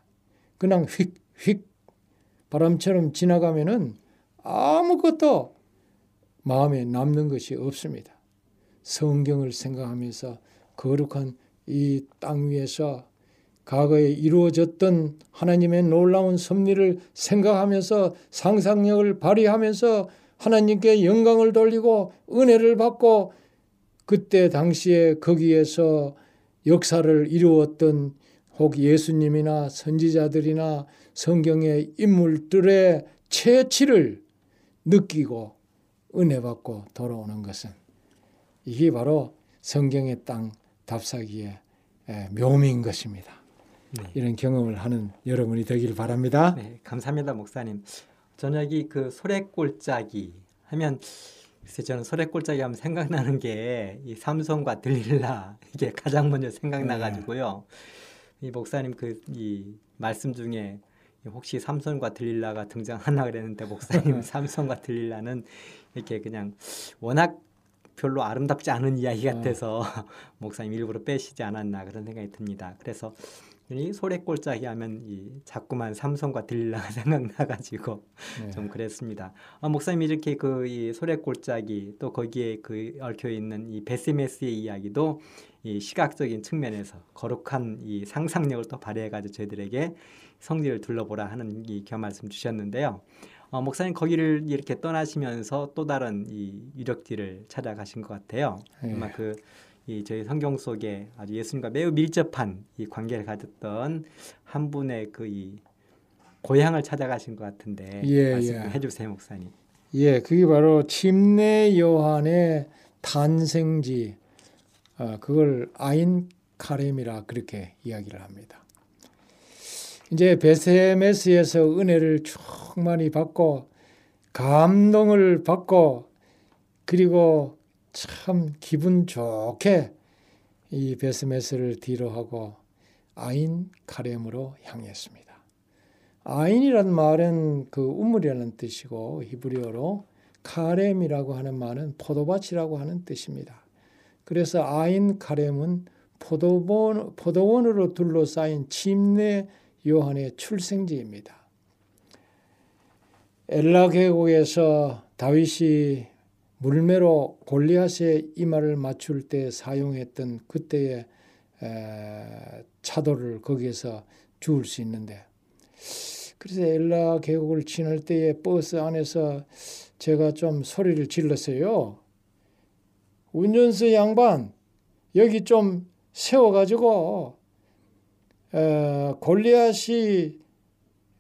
그냥 휙 휙 바람처럼 지나가면은 아무것도 마음에 남는 것이 없습니다. 성경을 생각하면서 거룩한 이 땅 위에서 과거에 이루어졌던 하나님의 놀라운 섭리를 생각하면서 상상력을 발휘하면서 하나님께 영광을 돌리고 은혜를 받고 그때 당시에 거기에서 역사를 이루었던 혹 예수님이나 선지자들이나 성경의 인물들의 채취를 느끼고 은혜 받고 돌아오는 것은 이게 바로 성경의 땅 답사기의 묘미인 것입니다. 네. 이런 경험을 하는 여러분이 되길 바랍니다. 네, 감사합니다, 목사님. 저녁이 그 소래골짜기 하면 글쎄 저는 소래골짜기 하면 생각나는 게 이 삼성과 들릴라 이게 가장 먼저 생각나가지고요. 네. 이 목사님 그 이 말씀 중에 혹시 삼성과 들릴라가 등장하나 그랬는데 목사님 (laughs) 삼성과 들릴라는 이렇게 그냥 워낙 별로 아름답지 않은 이야기 어. 같아서 (laughs) 목사님 일부러 빼시지 않았나 그런 생각이 듭니다. 그래서 이 소래골짜기 하면 이 자꾸만 삼성과 들릴라가 (laughs) 생각나가지고 네. 좀 그랬습니다. 아, 목사님 이렇게 그 이 소래골짜기 또 거기에 그 얽혀 있는 이 베스메스의 이야기도 이 시각적인 측면에서 거룩한 이 상상력을 또 발휘해가지고 저희들에게 성지를 둘러보라 하는 이겸 말씀 주셨는데요. 어, 목사님 거기를 이렇게 떠나시면서 또 다른 이 유적지를 찾아가신 것 같아요. 네. 아마 그 이 저희 성경 속에 아주 예수님과 매우 밀접한 이 관계를 가졌던 한 분의 그 이 고향을 찾아가신 것 같은데 예, 말씀 예. 해주세요, 목사님. 예, 그게 바로 침례 요한의 탄생지, 어, 그걸 아인 카렘이라 그렇게 이야기를 합니다. 이제 베세메스에서 은혜를 충만히 받고 감동을 받고 그리고 참 기분 좋게 이 베스메스를 뒤로 하고 아인 카렘으로 향했습니다. 아인이란 말은 그 우물이라는 뜻이고 히브리어로 카렘이라고 하는 말은 포도밭이라고 하는 뜻입니다. 그래서 아인 카렘은 포도원, 포도원으로 둘러싸인 침례 요한의 출생지입니다. 엘라 계곡에서 다윗이 물매로 골리앗의 이마를 맞출 때 사용했던 그때의 차도를 거기에서 주울 수 있는데 그래서 엘라 계곡을 지날 때에 버스 안에서 제가 좀 소리를 질렀어요. 운전수 양반 여기 좀 세워가지고 어, 골리앗이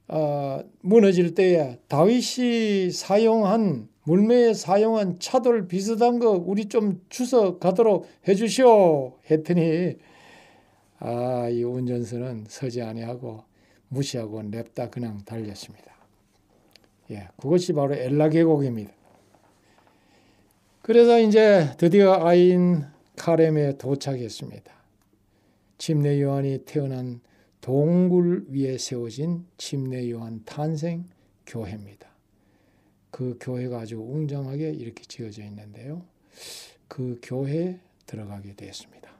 어, 무너질 때에 다윗이 사용한 물매에 사용한 차돌 비슷한 거 우리 좀 주워 가도록 해주시오 했더니 아 이 운전수는 서지 아니하고 무시하고 냅다 그냥 달렸습니다. 예, 그것이 바로 엘라 계곡입니다. 그래서 이제 드디어 아인 카렘에 도착했습니다. 침례 요한이 태어난 동굴 위에 세워진 침례 요한 탄생 교회입니다. 그 교회가 아주 웅장하게 이렇게 지어져 있는데요. 그 교회에 들어가게 되었습니다.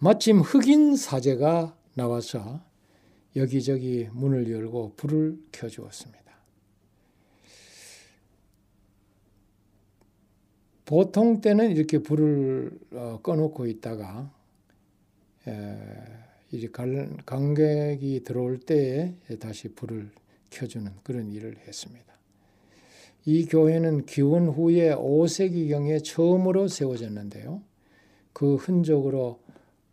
마침 흑인 사제가 나와서 여기저기 문을 열고 불을 켜주었습니다. 보통 때는 이렇게 불을 어, 꺼놓고 있다가 이제 관객이 들어올 때에 다시 불을 켜주는 그런 일을 했습니다. 이 교회는 기원 후에 5세기경에 처음으로 세워졌는데요. 그 흔적으로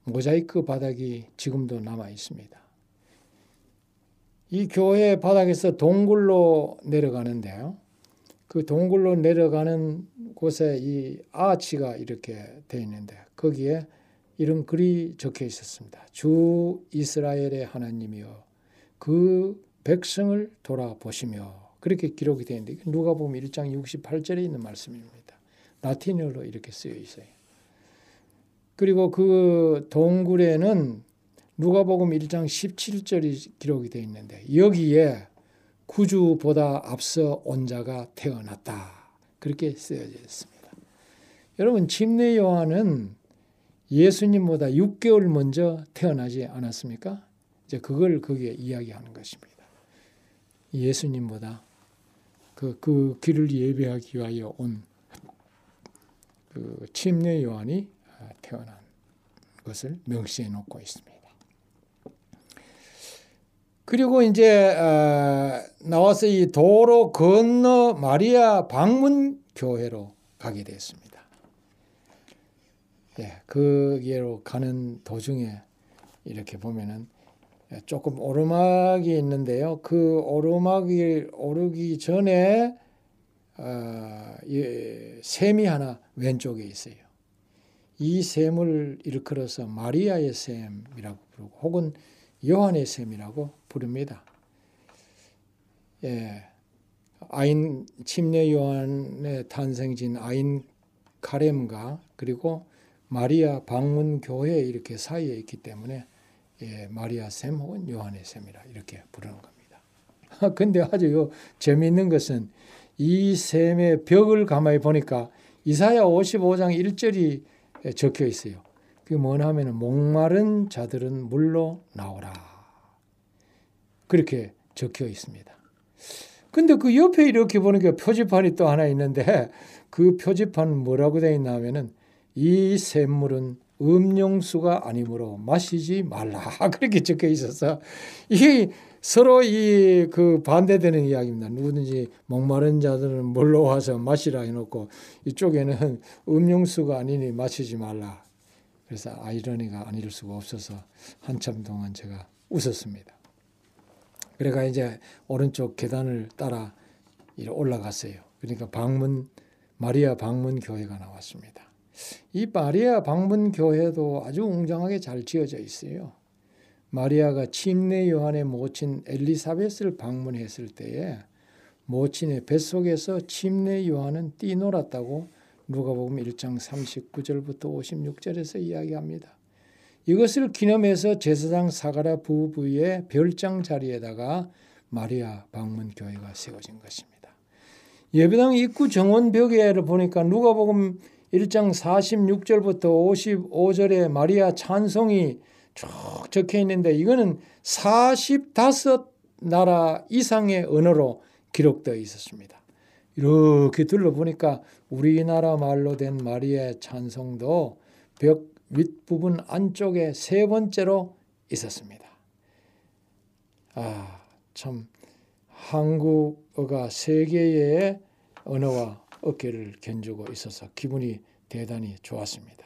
모자이크 바닥이 지금도 남아 있습니다. 이 교회 바닥에서 동굴로 내려가는데요. 그 동굴로 내려가는 곳에 이 아치가 이렇게 되어 있는데 거기에 이런 글이 적혀 있었습니다. 주 이스라엘의 하나님이여 그 백성을 돌아보시며 그렇게 기록이 되어 있는데 누가 보면 1장 68절에 있는 말씀입니다. 라틴어로 이렇게 쓰여 있어요. 그리고 그 동굴에는 누가복음 1장 17절이 기록이 되어 있는데 여기에 구주보다 앞서 온 자가 태어났다. 그렇게 쓰여져 있습니다. 여러분 침례 요한은 예수님보다 6개월 먼저 태어나지 않았습니까? 이제 그걸 거기에 이야기하는 것입니다. 예수님보다 그, 그 길을 예배하기 위하여 온 그 침례 요한이 태어난 것을 명시해 놓고 있습니다. 그리고 이제 어, 나와서 이 도로 건너 마리아 방문 교회로 가게 됐습니다. 예, 그게로 가는 도중에 이렇게 보면은 조금 오르막이 있는데요. 그 오르막이 오르기 전에 어, 예, 샘이 하나 왼쪽에 있어요. 이 샘을 일컬어서 마리아의 샘이라고 부르고 혹은 요한의 샘이라고 부릅니다. 예, 아인 침례 요한의 탄생진 아인 카렘과 그리고 마리아 방문 교회 이렇게 사이에 있기 때문에 예, 마리아 샘 혹은 요한의 샘이라 이렇게 부르는 겁니다. (laughs) 근데 아주 재미있는 것은 이 샘의 벽을 가만히 보니까 이사야 55장 1절이 적혀 있어요. 그게 뭐냐면 목마른 자들은 물로 나오라. 그렇게 적혀 있습니다. 근데 그 옆에 이렇게 보니까 표지판이 또 하나 있는데 그 표지판은 뭐라고 되어 있냐면은 이 샘물은 음용수가 아니므로 마시지 말라 (laughs) 그렇게 적혀 있어서 이게 서로 이 그 반대되는 이야기입니다. 누구든지 목마른 자들은 물로 와서 마시라 해놓고 이쪽에는 음용수가 아니니 마시지 말라. 그래서 아이러니가 아닐 수가 없어서 한참 동안 제가 웃었습니다. 그래가 이제 오른쪽 계단을 따라 올라갔어요. 그러니까 방문 마리아 방문 교회가 나왔습니다. 이 마리아 방문 교회도 아주 웅장하게 잘 지어져 있어요. 마리아가 침례 요한의 모친 엘리사벳을 방문했을 때에 모친의 뱃속에서 침례 요한은 뛰놀았다고 누가복음 1장 39절부터 56절에서 이야기합니다. 이것을 기념해서 제사장 사가랴 부부의 별장 자리에다가 마리아 방문 교회가 세워진 것입니다. 예배당 입구 정원 벽에를 보니까 누가복음 1장 46절부터 55절에 마리아 찬송이 쭉 적혀 있는데 이거는 45나라 이상의 언어로 기록되어 있었습니다. 이렇게 둘러보니까 우리나라 말로 된 마리아의 찬송도 벽 윗부분 안쪽에 세 번째로 있었습니다. 아, 참 한국어가 세계의 언어와 어깨를 견주고 있어서 기분이 대단히 좋았습니다.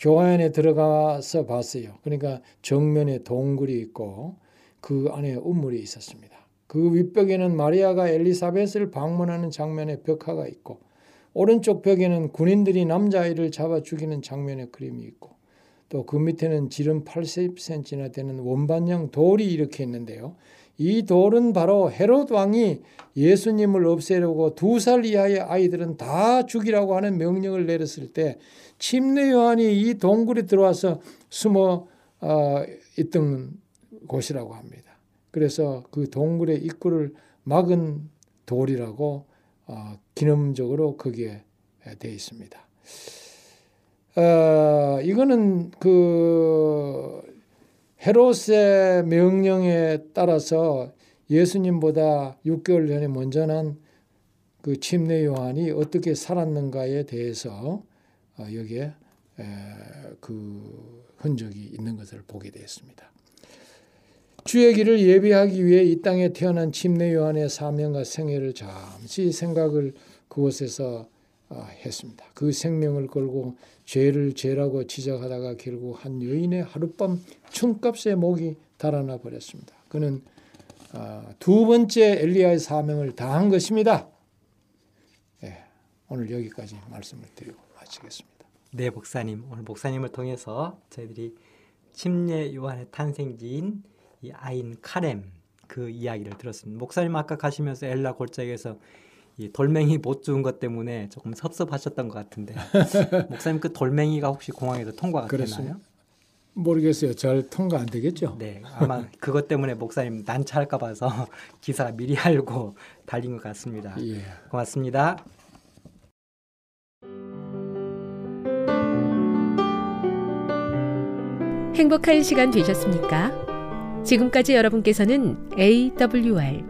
교회 안에 들어가서 봤어요. 그러니까 정면에 동굴이 있고 그 안에 우물이 있었습니다. 그 윗벽에는 마리아가 엘리사벳을 방문하는 장면의 벽화가 있고 오른쪽 벽에는 군인들이 남자아이를 잡아 죽이는 장면의 그림이 있고 또 그 밑에는 지름 80cm나 되는 원반형 돌이 이렇게 있는데요. 이 돌은 바로 헤롯 왕이 예수님을 없애려고 두 살 이하의 아이들은 다 죽이라고 하는 명령을 내렸을 때 침례 요한이 이 동굴에 들어와서 숨어 어, 있던 곳이라고 합니다. 그래서 그 동굴의 입구를 막은 돌이라고 어, 기념적으로 거기에 되어 있습니다. 어, 이거는 그 헤롯의 명령에 따라서 예수님보다 6개월 전에 먼저 난 그 침례 요한이 어떻게 살았는가에 대해서 어, 여기에 그 흔적이 있는 것을 보게 되었습니다. 주의 길을 예비하기 위해 이 땅에 태어난 침례 요한의 사명과 생애를 잠시 생각을 그곳에서 어, 했습니다. 그 생명을 걸고 죄를 죄라고 지적하다가 결국 한 여인의 하룻밤 춤값에 목이 달아나 버렸습니다. 그는 어, 두 번째 엘리야의 사명을 다한 것입니다. 예, 오늘 여기까지 말씀을 드리고 마치겠습니다. 네, 목사님. 오늘 목사님을 통해서 저희들이 침례 요한의 탄생지인 이 아인 카렘 그 이야기를 들었습니다. 목사님 아까 가시면서 엘라 골짜기에서 이 돌멩이 못 주운 것 때문에 조금 섭섭하셨던 것 같은데 (laughs) 목사님 그 돌멩이가 혹시 공항에서 통과가. 되나요? 모르겠어요. 잘 통과 안 되겠죠. 네, 아마 그것 때문에 목사님 난처할까 봐서 (laughs) 기사가 미리 알고 달린 것 같습니다. 예. 고맙습니다. 행복한 시간 되셨습니까? 지금까지 여러분께서는 AWR